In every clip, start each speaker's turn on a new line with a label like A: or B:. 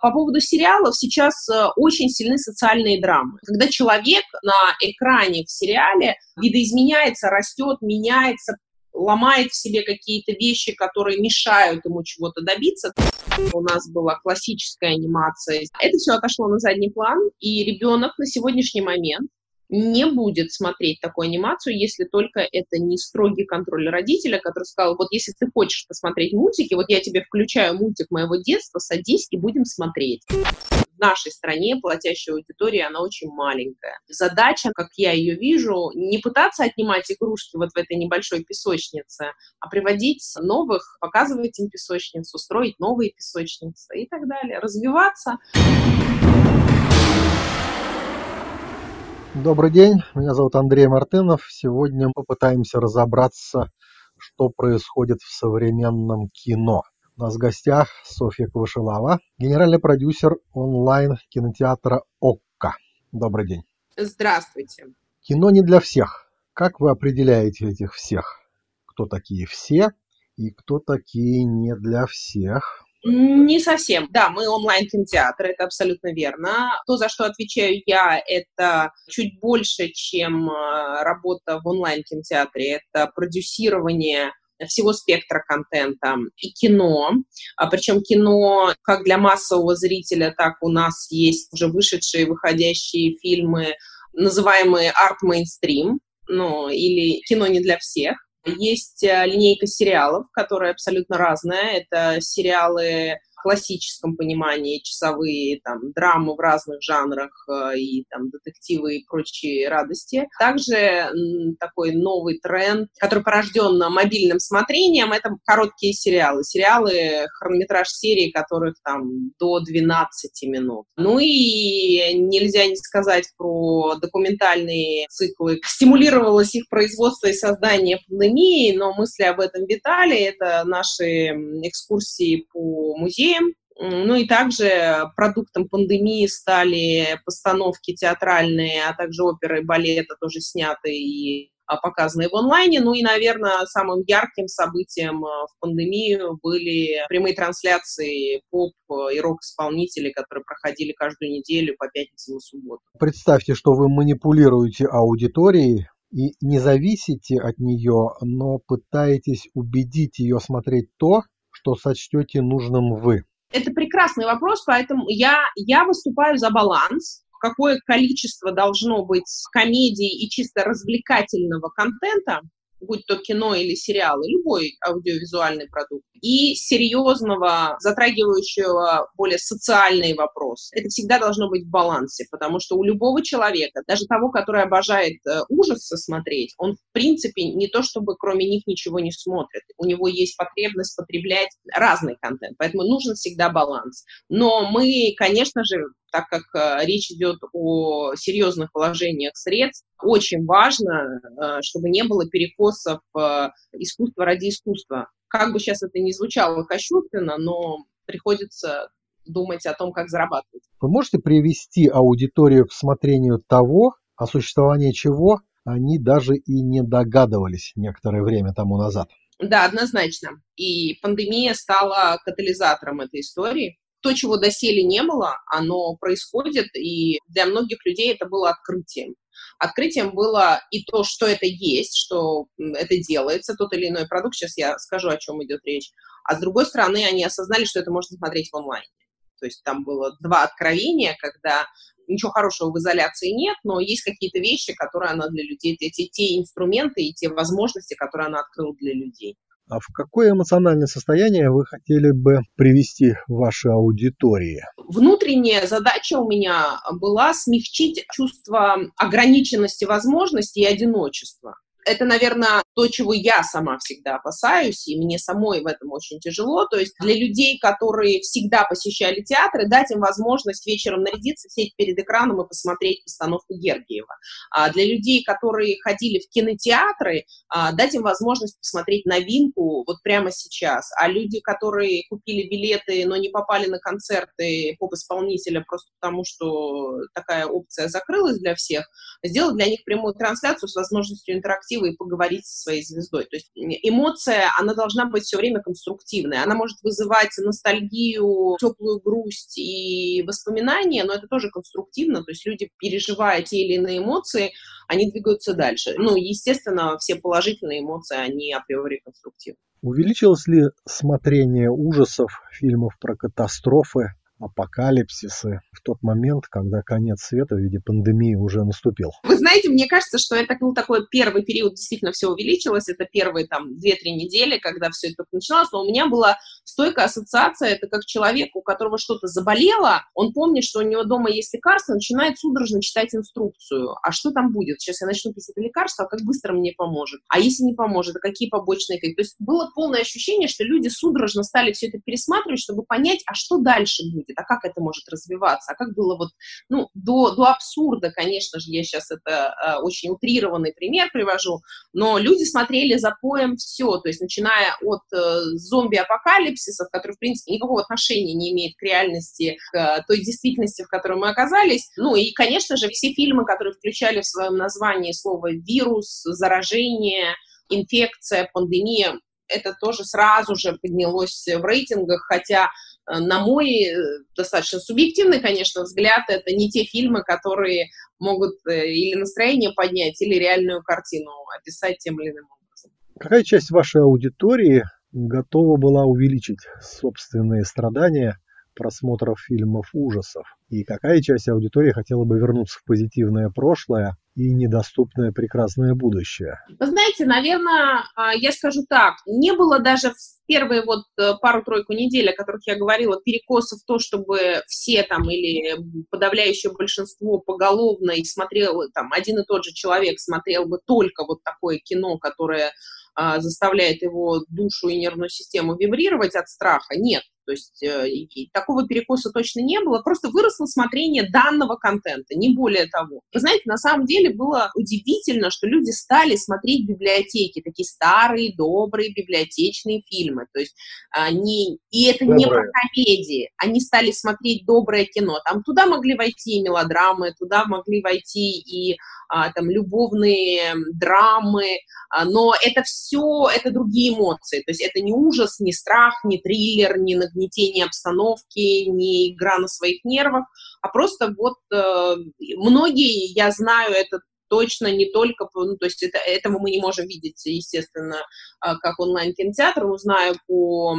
A: По поводу сериалов сейчас э, очень сильны социальные драмы. Когда человек на экране в сериале видоизменяется, растет, меняется, ломает в себе какие-то вещи, которые мешают ему чего-то добиться. У нас была классическая анимация. Это все отошло на задний план, и ребенок на сегодняшний момент не будет смотреть такую анимацию, если только это не строгий контроль родителя, который сказал, вот если ты хочешь посмотреть мультики, вот я тебе включаю мультик моего детства, садись и будем смотреть. В нашей стране платящая аудитория, она очень маленькая. Задача, как я ее вижу, не пытаться отнимать игрушки вот в этой небольшой песочнице, а приводить новых, показывать им песочницу, строить новые песочницы и так далее, развиваться.
B: Добрый день, меня зовут Андрей Мартынов. Сегодня мы попытаемся разобраться, что происходит в современном кино. У нас в гостях Софья Квашилава, генеральный продюсер онлайн-кинотеатра «Окко». Добрый день.
A: Здравствуйте.
B: Кино не для всех. Как вы определяете этих всех? Кто такие все и кто такие не для всех?
A: Не совсем. Да, мы онлайн-кинотеатр, это абсолютно верно. То, за что отвечаю я, это чуть больше, чем э, работа в онлайн-кинотеатре. Это продюсирование всего спектра контента и кино. А причем кино как для массового зрителя, так у нас есть уже вышедшие, выходящие фильмы, называемые арт-мейнстрим, ну, или кино не для всех. Есть э, линейка сериалов, которая абсолютно разная. Это сериалы классическом понимании часовые там драмы в разных жанрах э, и там детективы и прочие радости. Также такой новый тренд, который порожден мобильным смотрением, это короткие сериалы. Сериалы, хронометраж серии, которых там до 12 минут. Ну и нельзя не сказать про документальные циклы. Стимулировалось их производство и создание пандемии, но мысли об этом витали. Это наши экскурсии по музеям, ну и также продуктом пандемии стали постановки театральные, а также оперы и балета тоже сняты и а, показанные в онлайне. Ну и, наверное, самым ярким событием а, в пандемию были прямые трансляции поп и рок-исполнителей, которые проходили каждую неделю по пятницам и субботу.
B: Представьте, что вы манипулируете аудиторией, и не зависите от нее, но пытаетесь убедить ее смотреть то, что сочтете нужным вы.
A: Это прекрасный вопрос, поэтому я, я выступаю за баланс, какое количество должно быть комедий и чисто развлекательного контента, будь то кино или сериалы, любой аудиовизуальный продукт, и серьезного, затрагивающего более социальные вопросы. Это всегда должно быть в балансе, потому что у любого человека, даже того, который обожает э, ужасы смотреть, он в принципе не то чтобы кроме них ничего не смотрит. У него есть потребность потреблять разный контент, поэтому нужен всегда баланс. Но мы, конечно же, так как э, речь идет о серьезных вложениях средств, очень важно, э, чтобы не было перекосов э, искусства ради искусства. Как бы сейчас это ни звучало кощунственно, но приходится думать о том, как зарабатывать.
B: Вы можете привести аудиторию к смотрению того, о существовании чего они даже и не догадывались некоторое время тому назад?
A: Да, однозначно. И пандемия стала катализатором этой истории то, чего доселе не было, оно происходит, и для многих людей это было открытием. Открытием было и то, что это есть, что это делается, тот или иной продукт, сейчас я скажу, о чем идет речь, а с другой стороны, они осознали, что это можно смотреть в онлайне. То есть там было два откровения, когда ничего хорошего в изоляции нет, но есть какие-то вещи, которые она для людей, эти те инструменты и те возможности, которые она открыла для людей.
B: А в какое эмоциональное состояние вы хотели бы привести вашей аудитории?
A: Внутренняя задача у меня была смягчить чувство ограниченности возможностей и одиночества это, наверное, то, чего я сама всегда опасаюсь, и мне самой в этом очень тяжело. То есть для людей, которые всегда посещали театры, дать им возможность вечером нарядиться, сесть перед экраном и посмотреть постановку Гергиева. А для людей, которые ходили в кинотеатры, а, дать им возможность посмотреть новинку вот прямо сейчас. А люди, которые купили билеты, но не попали на концерты поп-исполнителя просто потому, что такая опция закрылась для всех, сделать для них прямую трансляцию с возможностью интерактива красиво и поговорить со своей звездой. То есть эмоция, она должна быть все время конструктивной. Она может вызывать ностальгию, теплую грусть и воспоминания, но это тоже конструктивно. То есть люди, переживая те или иные эмоции, они двигаются дальше. Ну, естественно, все положительные эмоции, они априори конструктивны.
B: Увеличилось ли смотрение ужасов, фильмов про катастрофы апокалипсисы в тот момент, когда конец света в виде пандемии уже наступил.
A: Вы знаете, мне кажется, что это был такой первый период, действительно все увеличилось, это первые там 2-3 недели, когда все это начиналось, но у меня была стойкая ассоциация, это как человек, у которого что-то заболело, он помнит, что у него дома есть лекарство, начинает судорожно читать инструкцию, а что там будет? Сейчас я начну пить это лекарство, а как быстро мне поможет? А если не поможет, а какие побочные? То есть было полное ощущение, что люди судорожно стали все это пересматривать, чтобы понять, а что дальше будет? Будет, а как это может развиваться, а как было вот, ну, до, до абсурда, конечно же, я сейчас это э, очень утрированный пример привожу, но люди смотрели за поем все, то есть начиная от э, зомби-апокалипсисов, который, в принципе, никакого отношения не имеет к реальности, к э, той действительности, в которой мы оказались, ну и, конечно же, все фильмы, которые включали в своем названии слово «вирус», «заражение», инфекция, пандемия, это тоже сразу же поднялось в рейтингах, хотя на мой э, достаточно субъективный, конечно, взгляд, это не те фильмы, которые могут э, или настроение поднять, или реальную картину описать тем или иным образом.
B: Какая часть вашей аудитории готова была увеличить собственные страдания просмотров фильмов ужасов? И какая часть аудитории хотела бы вернуться в позитивное прошлое и недоступное прекрасное будущее?
A: Вы знаете, наверное, а, я скажу так, не было даже в первые вот э, пару-тройку недель, о которых я говорила, перекосов то, чтобы все там или подавляющее большинство поголовно и смотрел, там, один и тот же человек смотрел бы только вот такое кино, которое а, заставляет его душу и нервную систему вибрировать от страха. Нет. То есть э, такого перекоса точно не было, просто выросло смотрение данного контента, не более того. Вы знаете, на самом деле было удивительно, что люди стали смотреть библиотеки, такие старые, добрые библиотечные фильмы. То есть они, и это доброе. не про комедии, они стали смотреть доброе кино. Там туда могли войти и мелодрамы, туда могли войти и а, там любовные драмы, а, но это все, это другие эмоции, то есть это не ужас, не страх, не триллер, не нагнетение обстановки, не игра на своих нервах, а просто вот э, многие, я знаю, это точно не только, ну, то есть это, этого мы не можем видеть, естественно, а, как онлайн-кинотеатр, но знаю по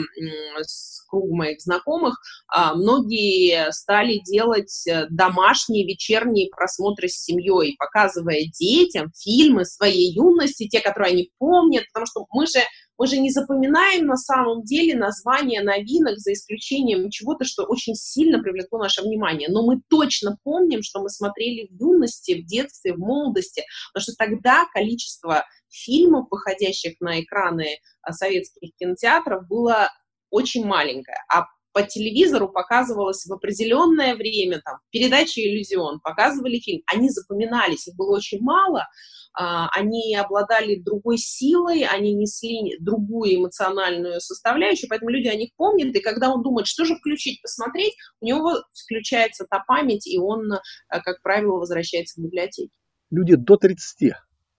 A: кругу моих знакомых, а, многие стали делать э, домашние вечерние просмотры с семьей, показывая детям фильмы своей юности, те, которые они помнят, потому что мы же мы же не запоминаем на самом деле названия новинок за исключением чего-то, что очень сильно привлекло наше внимание. Но мы точно помним, что мы смотрели в юности, в детстве, в молодости, потому что тогда количество фильмов, выходящих на экраны а, советских кинотеатров, было очень маленькое. А по телевизору показывалось в определенное время, там, передачи «Иллюзион», показывали фильм, они запоминались, их было очень мало, а, они обладали другой силой, они несли другую эмоциональную составляющую, поэтому люди о них помнят, и когда он думает, что же включить, посмотреть, у него включается та память, и он, э, как правило, возвращается в библиотеки.
B: Люди до 30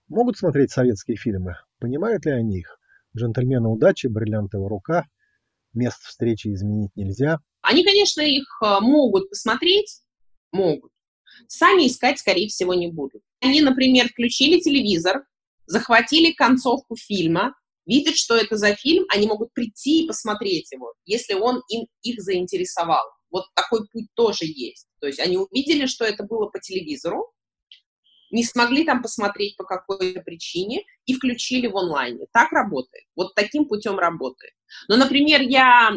B: могут смотреть советские фильмы? Понимают ли они их? «Джентльмены удачи», «Бриллиантовая рука», «Мест встречи изменить нельзя».
A: Они, конечно, их э, могут посмотреть, могут. Сами искать, скорее всего, не будут. Они, например, включили телевизор, захватили концовку фильма, видят, что это за фильм, они могут прийти и посмотреть его, если он им, их заинтересовал. Вот такой путь тоже есть. То есть они увидели, что это было по телевизору, не смогли там посмотреть по какой-то причине и включили в онлайне. Так работает. Вот таким путем работает. Но, например, я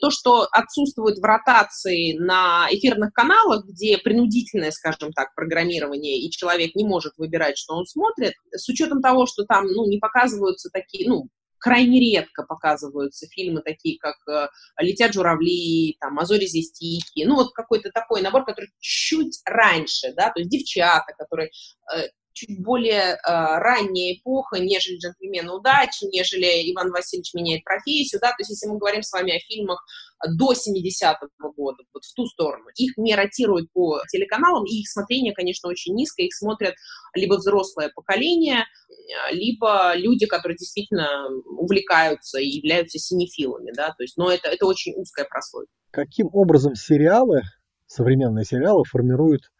A: то, что отсутствует в ротации на эфирных каналах, где принудительное, скажем так, программирование, и человек не может выбирать, что он смотрит, с учетом того, что там ну, не показываются такие, ну, крайне редко показываются фильмы такие, как э, «Летят журавли», там, «Мазори здесь тихие», ну, вот какой-то такой набор, который чуть раньше, да, то есть «Девчата», которые э, чуть более э, ранняя эпоха, нежели «Джентльмены удачи», нежели «Иван Васильевич меняет профессию», да, то есть если мы говорим с вами о фильмах до 70-го года, вот в ту сторону, их не ротируют по телеканалам, и их смотрение, конечно, очень низко, их смотрят либо взрослое поколение, либо люди, которые действительно увлекаются и являются синефилами, да, то есть, но это, это очень узкая прослойка.
B: Каким образом сериалы, современные сериалы формируют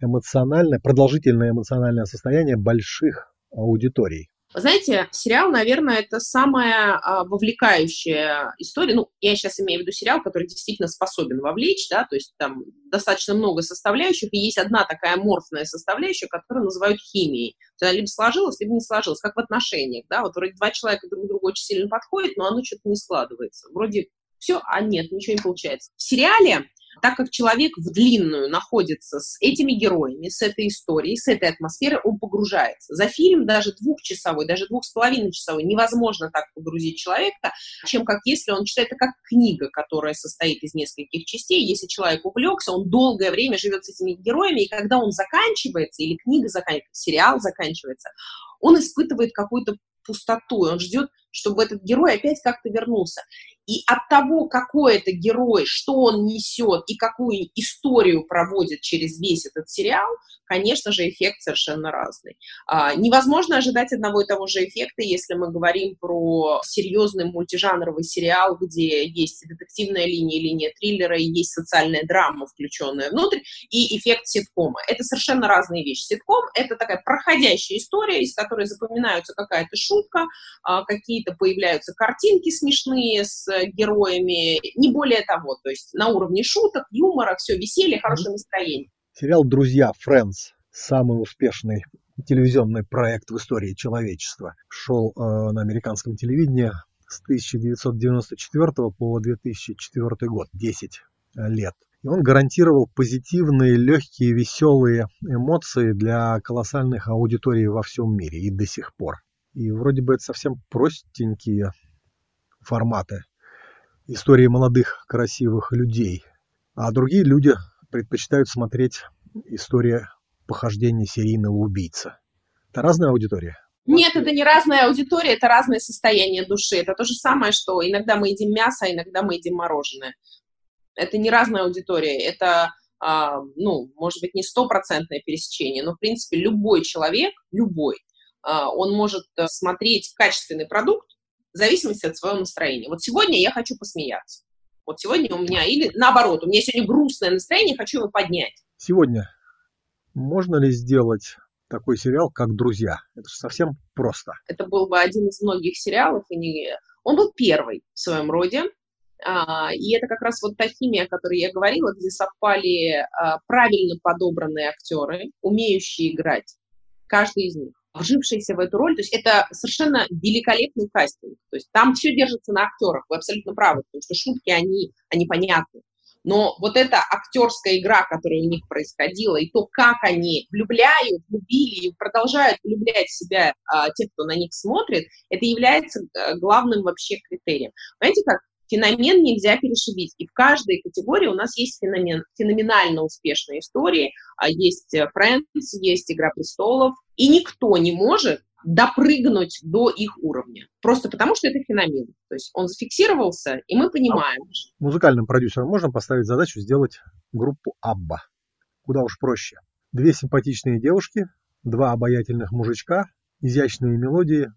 B: эмоциональное, продолжительное эмоциональное состояние больших аудиторий?
A: Знаете, сериал, наверное, это самая а, вовлекающая история. Ну, я сейчас имею в виду сериал, который действительно способен вовлечь, да, то есть там достаточно много составляющих, и есть одна такая морфная составляющая, которую называют химией. Она либо сложилась, либо не сложилась, как в отношениях, да, вот вроде два человека друг к другу очень сильно подходят, но оно что-то не складывается. Вроде все, а нет, ничего не получается. В сериале так как человек в длинную находится с этими героями, с этой историей, с этой атмосферой, он погружается. За фильм даже двухчасовой, даже двух с половиной часовой невозможно так погрузить человека, чем как если он читает это как книга, которая состоит из нескольких частей. Если человек увлекся, он долгое время живет с этими героями, и когда он заканчивается, или книга заканчивается, сериал заканчивается, он испытывает какую-то пустоту, он ждет, чтобы этот герой опять как-то вернулся. И от того, какой это герой, что он несет и какую историю проводит через весь этот сериал, конечно же, эффект совершенно разный. А, невозможно ожидать одного и того же эффекта, если мы говорим про серьезный мультижанровый сериал, где есть детективная линия, линия триллера, и есть социальная драма, включенная внутрь, и эффект ситкома. Это совершенно разные вещи. Ситком — это такая проходящая история, из которой запоминаются какая-то шутка, а, какие-то появляются картинки смешные с героями, не более того, то есть на уровне шуток, юмора, все веселье, хорошее настроение.
B: Сериал «Друзья», «Friends», самый успешный телевизионный проект в истории человечества, шел э, на американском телевидении с 1994 по 2004 год, 10 лет. И он гарантировал позитивные, легкие, веселые эмоции для колоссальных аудиторий во всем мире и до сих пор. И вроде бы это совсем простенькие форматы истории молодых красивых людей, а другие люди предпочитают смотреть история похождения серийного убийцы. Это разная аудитория?
A: Нет, это не разная аудитория, это разное состояние души. Это то же самое, что иногда мы едим мясо, а иногда мы едим мороженое. Это не разная аудитория, это, а, ну, может быть, не стопроцентное пересечение, но, в принципе, любой человек, любой, он может э, смотреть качественный продукт в зависимости от своего настроения. Вот сегодня я хочу посмеяться. Вот сегодня у меня, или наоборот, у меня сегодня грустное настроение, хочу его поднять.
B: Сегодня можно ли сделать такой сериал, как «Друзья»? Это же совсем просто.
A: Это был бы один из многих сериалов, и не... он был первый в своем роде. А, и это как раз вот та химия, о которой я говорила, где совпали а, правильно подобранные актеры, умеющие играть, каждый из них вжившиеся в эту роль. То есть это совершенно великолепный кастинг. То есть там все держится на актерах. Вы абсолютно правы, потому что шутки, они, они понятны. Но вот эта актерская игра, которая у них происходила, и то, как они влюбляют, любили и продолжают влюблять в себя а, те, кто на них смотрит, это является а, главным вообще критерием. Знаете как? Феномен нельзя перешибить. И в каждой категории у нас есть феномен, феноменально успешные истории. А есть Friends, есть «Игра престолов». И никто не может допрыгнуть до их уровня. Просто потому, что это феномен. То есть он зафиксировался, и мы понимаем.
B: А музыкальным продюсерам можно поставить задачу сделать группу Абба. Куда уж проще. Две симпатичные девушки, два обаятельных мужичка, изящные мелодии.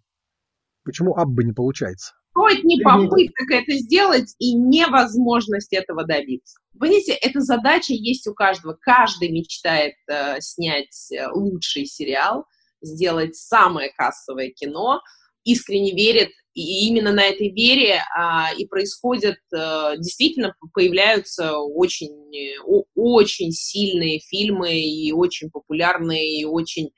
B: Почему Абба не получается?
A: Сотни попыток это сделать и невозможность этого добиться. Понимаете, эта задача есть у каждого. Каждый мечтает э, снять э, лучший сериал, сделать самое кассовое кино, искренне верит, и именно на этой вере а, и происходят, а, действительно появляются очень, очень сильные фильмы и очень популярные, и очень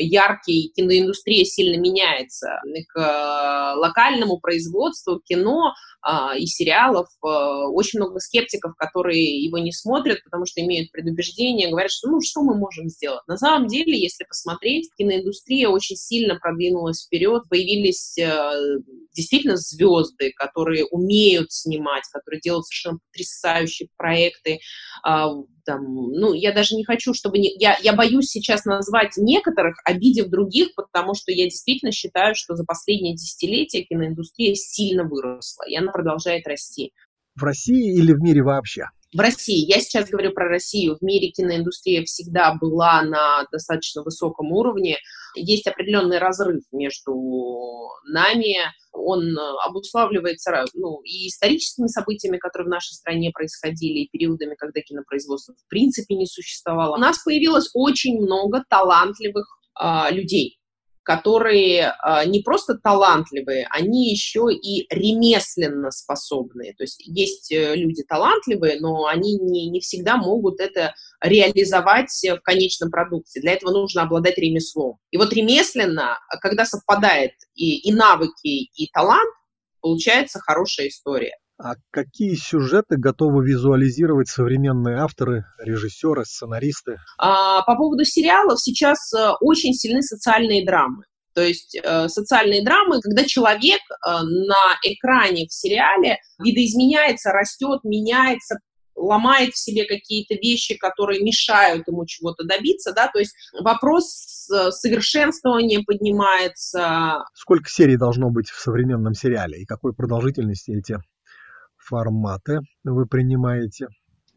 A: яркий, киноиндустрия сильно меняется. К э, локальному производству кино а, и сериалов э, очень много скептиков, которые его не смотрят, потому что имеют предубеждение, говорят, что ну что мы можем сделать. На самом деле, если посмотреть, киноиндустрия очень сильно продвинулась вперед, появились э, действительно звезды, которые умеют снимать, которые делают совершенно потрясающие проекты. Там, ну, я даже не хочу, чтобы... Не... Я, я боюсь сейчас назвать некоторых, обидев других, потому что я действительно считаю, что за последние десятилетия киноиндустрия сильно выросла, и она продолжает расти.
B: В России или в мире вообще?
A: В России, я сейчас говорю про Россию, в мире киноиндустрия всегда была на достаточно высоком уровне. Есть определенный разрыв между нами, он обуславливается ну, и историческими событиями, которые в нашей стране происходили, и периодами, когда кинопроизводство в принципе не существовало. У нас появилось очень много талантливых а, людей, которые э, не просто талантливые, они еще и ремесленно способные. То есть есть э, люди талантливые, но они не, не всегда могут это реализовать в конечном продукте. Для этого нужно обладать ремеслом. И вот ремесленно, когда совпадает и, и навыки, и талант, получается хорошая история.
B: А какие сюжеты готовы визуализировать современные авторы, режиссеры, сценаристы?
A: А, по поводу сериалов сейчас э, очень сильны социальные драмы. То есть э, социальные драмы, когда человек э, на экране в сериале видоизменяется, растет, меняется, ломает в себе какие-то вещи, которые мешают ему чего-то добиться, да, то есть вопрос э, совершенствования поднимается.
B: Сколько серий должно быть в современном сериале и какой продолжительности эти форматы вы принимаете?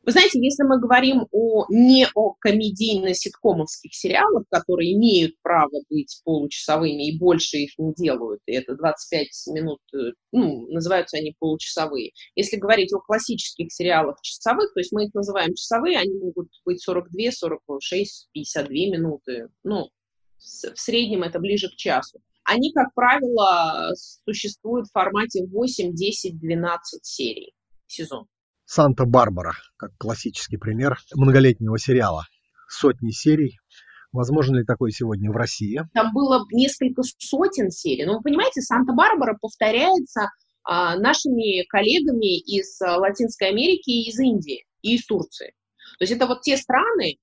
A: Вы знаете, если мы говорим о, не о комедийно-ситкомовских сериалах, которые имеют право быть получасовыми и больше их не делают, и это 25 минут, э, ну, называются они получасовые. Если говорить о классических сериалах часовых, то есть мы их называем часовые, они могут быть 42, 46, 52 минуты. Ну, в среднем это ближе к часу. Они, как правило, существуют в формате 8, 10, 12 серий сезон.
B: «Санта-Барбара», как классический пример многолетнего сериала. Сотни серий. Возможно ли такое сегодня в России?
A: Там было несколько сотен серий. Но вы понимаете, «Санта-Барбара» повторяется а, нашими коллегами из а, Латинской Америки из Индии, и из Турции. То есть это вот те страны,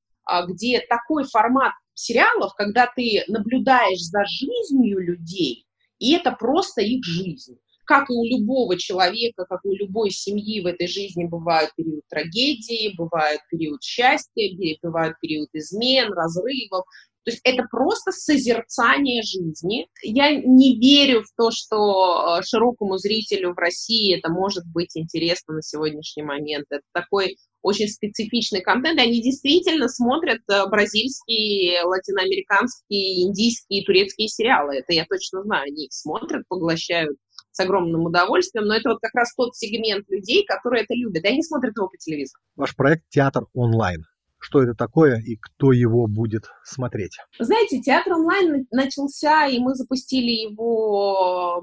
A: где такой формат сериалов, когда ты наблюдаешь за жизнью людей, и это просто их жизнь. Как и у любого человека, как и у любой семьи в этой жизни бывают период трагедии, бывает период счастья, бывает период измен, разрывов. То есть это просто созерцание жизни. Я не верю в то, что э, широкому зрителю в России это может быть интересно на сегодняшний момент. Это такой очень специфичный контент, они действительно смотрят э, бразильские, латиноамериканские, индийские, турецкие сериалы. Это я точно знаю. Они их смотрят, поглощают с огромным удовольствием, но это вот как раз тот сегмент людей, которые это любят, и они смотрят его по телевизору.
B: Ваш проект «Театр онлайн». Что это такое и кто его будет смотреть?
A: знаете, театр онлайн начался, и мы запустили его,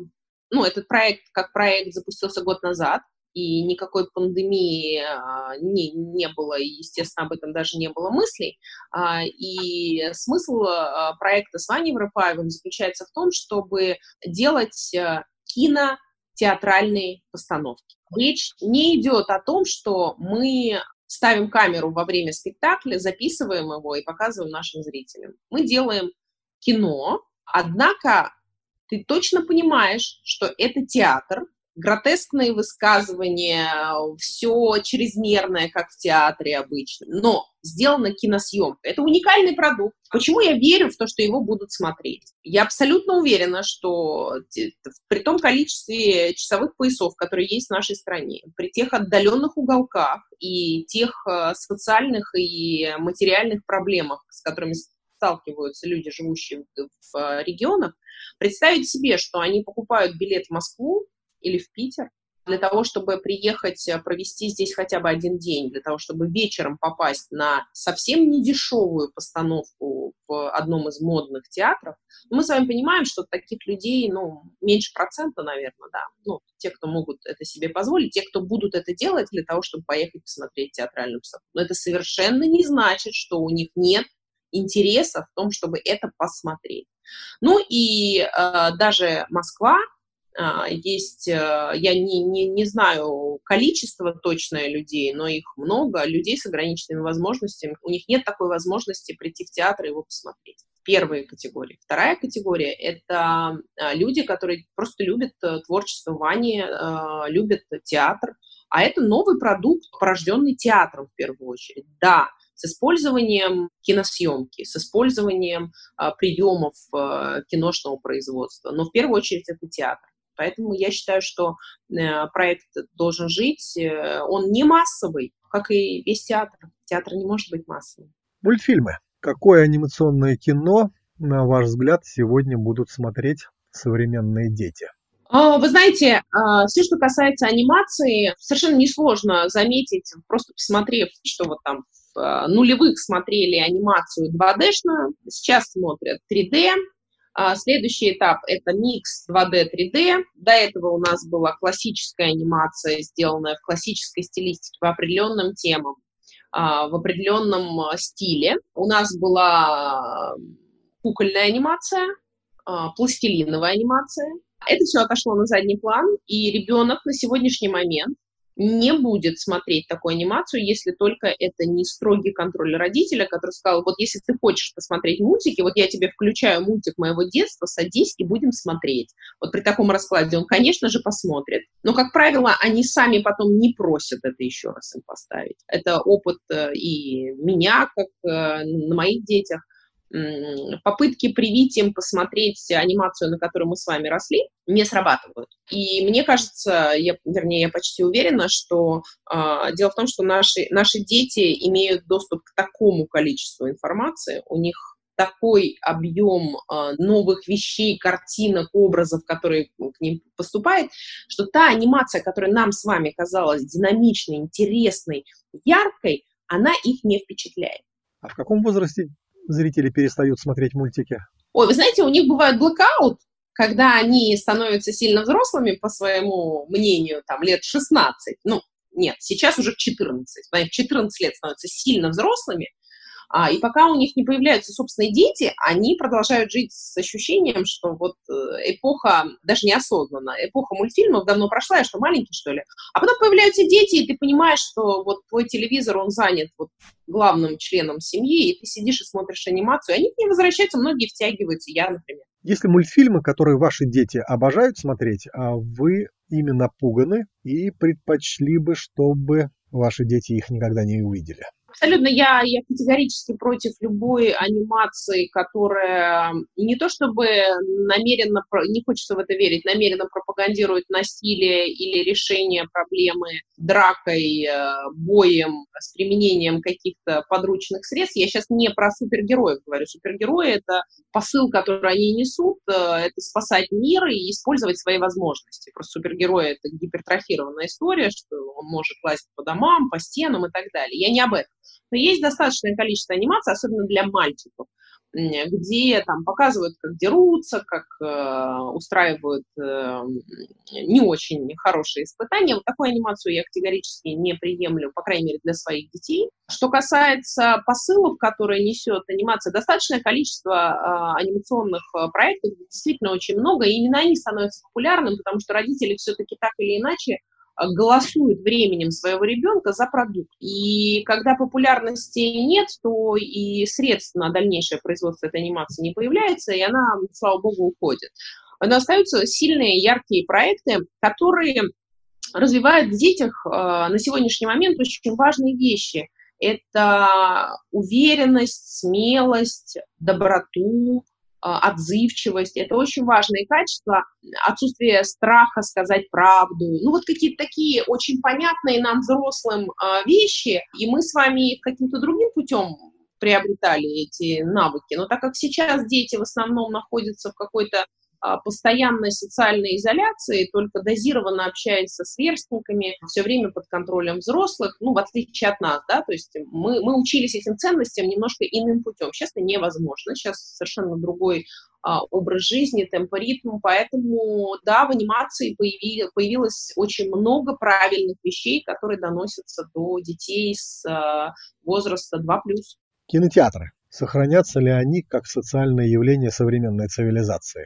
A: ну, этот проект как проект запустился год назад и никакой пандемии а, не, не было, и, естественно, об этом даже не было мыслей. А, и смысл а, проекта с Ваней Воропаевым заключается в том, чтобы делать кинотеатральные постановки. Речь не идет о том, что мы ставим камеру во время спектакля, записываем его и показываем нашим зрителям. Мы делаем кино, однако ты точно понимаешь, что это театр, гротескные высказывания, все чрезмерное, как в театре обычно, но сделана киносъемка. Это уникальный продукт. Почему я верю в то, что его будут смотреть? Я абсолютно уверена, что при том количестве часовых поясов, которые есть в нашей стране, при тех отдаленных уголках и тех э, социальных и материальных проблемах, с которыми сталкиваются люди, живущие в э, регионах, представить себе, что они покупают билет в Москву, или в Питер, для того, чтобы приехать, э, провести здесь хотя бы один день, для того, чтобы вечером попасть на совсем недешевую постановку в одном из модных театров, мы с вами понимаем, что таких людей, ну, меньше процента, наверное, да, ну, те, кто могут это себе позволить, те, кто будут это делать для того, чтобы поехать посмотреть театральную постановку. Но это совершенно не значит, что у них нет интереса в том, чтобы это посмотреть. Ну и э, даже Москва, есть, э, я не, не, не знаю количество точное людей, но их много, людей с ограниченными возможностями. У них нет такой возможности прийти в театр и его посмотреть. первая категория. Вторая категория – это а, люди, которые просто любят э, творчество Вани, а, любят театр, а это новый продукт, порожденный театром в первую очередь. Да, с использованием киносъемки, с использованием а, приемов а, киношного производства, но в первую очередь это театр. Поэтому я считаю, что э, проект должен жить. Э, он не массовый, как и весь театр. Театр не может быть массовым.
B: Мультфильмы. Какое анимационное кино, на ваш взгляд, сегодня будут смотреть современные дети?
A: А, вы знаете, а, все, что касается анимации, совершенно несложно заметить, просто посмотрев, что вот там в а, нулевых смотрели анимацию 2D-шную, сейчас смотрят 3D. Следующий этап – это микс 2D-3D. До этого у нас была классическая анимация, сделанная в классической стилистике по определенным темам, в определенном стиле. У нас была кукольная анимация, пластилиновая анимация – это все отошло на задний план, и ребенок на сегодняшний момент не будет смотреть такую анимацию, если только это не строгий контроль родителя, который сказал, вот если ты хочешь посмотреть мультики, вот я тебе включаю мультик моего детства, садись и будем смотреть. Вот при таком раскладе он, конечно же, посмотрит. Но, как правило, они сами потом не просят это еще раз им поставить. Это опыт э, и меня, как э, на моих детях – попытки привить им посмотреть анимацию, на которой мы с вами росли, не срабатывают. И мне кажется, я, вернее, я почти уверена, что э, дело в том, что наши, наши дети имеют доступ к такому количеству информации, у них такой объем э, новых вещей, картинок, образов, которые к ним поступает, что та анимация, которая нам с вами казалась динамичной, интересной, яркой, она их не впечатляет.
B: А в каком возрасте зрители перестают смотреть мультики?
A: Ой, вы знаете, у них бывает блокаут, когда они становятся сильно взрослыми, по своему мнению, там, лет 16, ну, нет, сейчас уже в 14, в 14 лет становятся сильно взрослыми, а, и пока у них не появляются собственные дети, они продолжают жить с ощущением, что вот э, эпоха, даже неосознанно, эпоха мультфильмов давно прошла, я что, маленький, что ли? А потом появляются дети, и ты понимаешь, что вот твой телевизор, он занят вот главным членом семьи, и ты сидишь и смотришь анимацию, и они к ней возвращаются, многие втягиваются, я, например.
B: Если мультфильмы, которые ваши дети обожают смотреть, а вы ими напуганы и предпочли бы, чтобы ваши дети их никогда не увидели?
A: Абсолютно, я, я категорически против любой анимации, которая не то чтобы намеренно, не хочется в это верить, намеренно пропагандирует насилие или решение проблемы дракой, э, боем, с применением каких-то подручных средств. Я сейчас не про супергероев говорю. Супергерои — это посыл, который они несут, э, это спасать мир и использовать свои возможности. Просто супергерои — это гипертрофированная история, что он может лазить по домам, по стенам и так далее. Я не об этом. Но есть достаточное количество анимации, особенно для мальчиков, где там показывают, как дерутся, как э, устраивают э, не очень хорошие испытания. Вот такую анимацию я категорически не приемлю, по крайней мере, для своих детей. Что касается посылов, которые несет анимация, достаточное количество э, анимационных э, проектов, действительно очень много, и именно они становятся популярными, потому что родители все-таки так или иначе голосует временем своего ребенка за продукт. И когда популярности нет, то и средств на дальнейшее производство этой анимации не появляется, и она, слава богу, уходит. Но остаются сильные, яркие проекты, которые развивают в детях э, на сегодняшний момент очень важные вещи. Это уверенность, смелость, доброту, отзывчивость. Это очень важные качества. Отсутствие страха сказать правду. Ну, вот какие-то такие очень понятные нам взрослым а, вещи. И мы с вами каким-то другим путем приобретали эти навыки. Но так как сейчас дети в основном находятся в какой-то а, постоянной социальной изоляции, только дозированно общаясь со сверстниками, все время под контролем взрослых, ну, в отличие от нас, да, то есть мы, мы учились этим ценностям немножко иным путем. Сейчас это невозможно, сейчас совершенно другой а, образ жизни, темпоритм, поэтому, да, в анимации появи, появилось очень много правильных вещей, которые доносятся до детей с а, возраста 2+.
B: Кинотеатры. Сохранятся ли они как социальное явление современной цивилизации?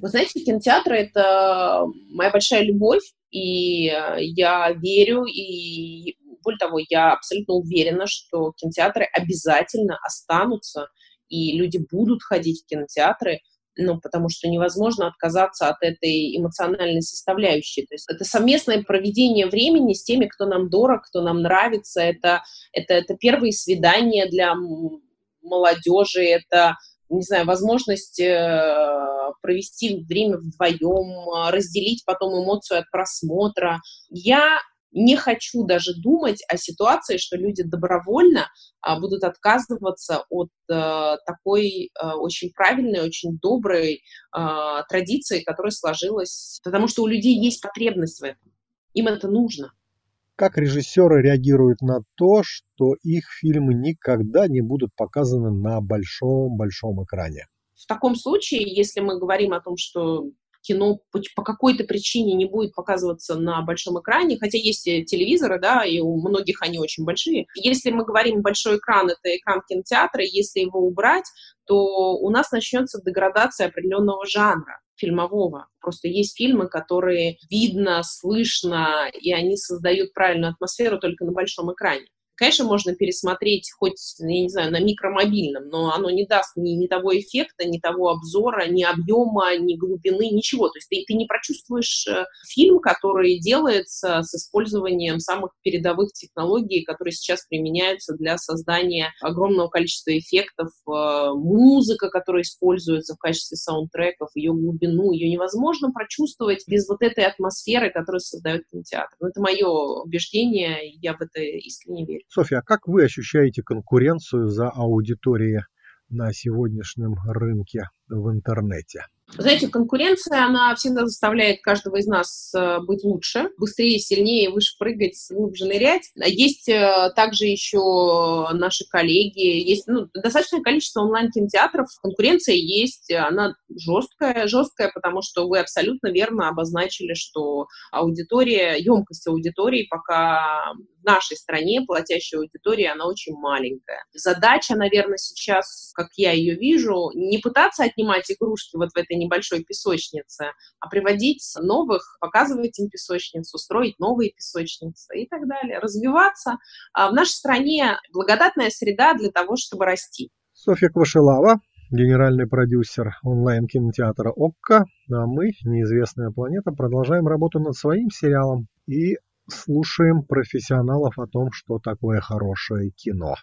A: Вы знаете, кинотеатры — это моя большая любовь, и я верю, и более того, я абсолютно уверена, что кинотеатры обязательно останутся и люди будут ходить в кинотеатры, ну, потому что невозможно отказаться от этой эмоциональной составляющей. То есть это совместное проведение времени с теми, кто нам дорог, кто нам нравится. Это, это, это первые свидания для молодежи, это, не знаю, возможность э, провести время вдвоем, разделить потом эмоцию от просмотра. Я не хочу даже думать о ситуации, что люди добровольно а, будут отказываться от а, такой а, очень правильной, очень доброй а, традиции, которая сложилась, потому что у людей есть потребность в этом. Им это нужно.
B: Как режиссеры реагируют на то, что их фильмы никогда не будут показаны на большом-большом экране?
A: В таком случае, если мы говорим о том, что кино по, какой-то причине не будет показываться на большом экране, хотя есть телевизоры, да, и у многих они очень большие. Если мы говорим большой экран, это экран кинотеатра, если его убрать, то у нас начнется деградация определенного жанра фильмового. Просто есть фильмы, которые видно, слышно, и они создают правильную атмосферу только на большом экране. Конечно, можно пересмотреть хоть, я не знаю, на микромобильном, но оно не даст ни, ни того эффекта, ни того обзора, ни объема, ни глубины, ничего. То есть ты, ты не прочувствуешь э, фильм, который делается с использованием самых передовых технологий, которые сейчас применяются для создания огромного количества эффектов, э, музыка, которая используется в качестве саундтреков, ее глубину, ее невозможно прочувствовать без вот этой атмосферы, которую создает кинотеатр. Но это мое убеждение, я в это искренне верю.
B: Софья, а как вы ощущаете конкуренцию за аудиторией на сегодняшнем рынке в интернете?
A: Знаете, конкуренция, она всегда заставляет каждого из нас э, быть лучше, быстрее, сильнее, выше прыгать, глубже нырять. Есть э, также еще наши коллеги, есть ну, достаточное количество онлайн-кинотеатров. Конкуренция есть, она жесткая, жесткая, потому что вы абсолютно верно обозначили, что аудитория, емкость аудитории пока в нашей стране, платящая аудитория, она очень маленькая. Задача, наверное, сейчас, как я ее вижу, не пытаться отнимать игрушки вот в этой небольшой песочнице, а приводить новых, показывать им песочницу, строить новые песочницы и так далее, развиваться. А в нашей стране благодатная среда для того, чтобы расти.
B: Софья Квашилава, генеральный продюсер онлайн-кинотеатра «Окко», а мы, «Неизвестная планета», продолжаем работу над своим сериалом и слушаем профессионалов о том, что такое хорошее кино.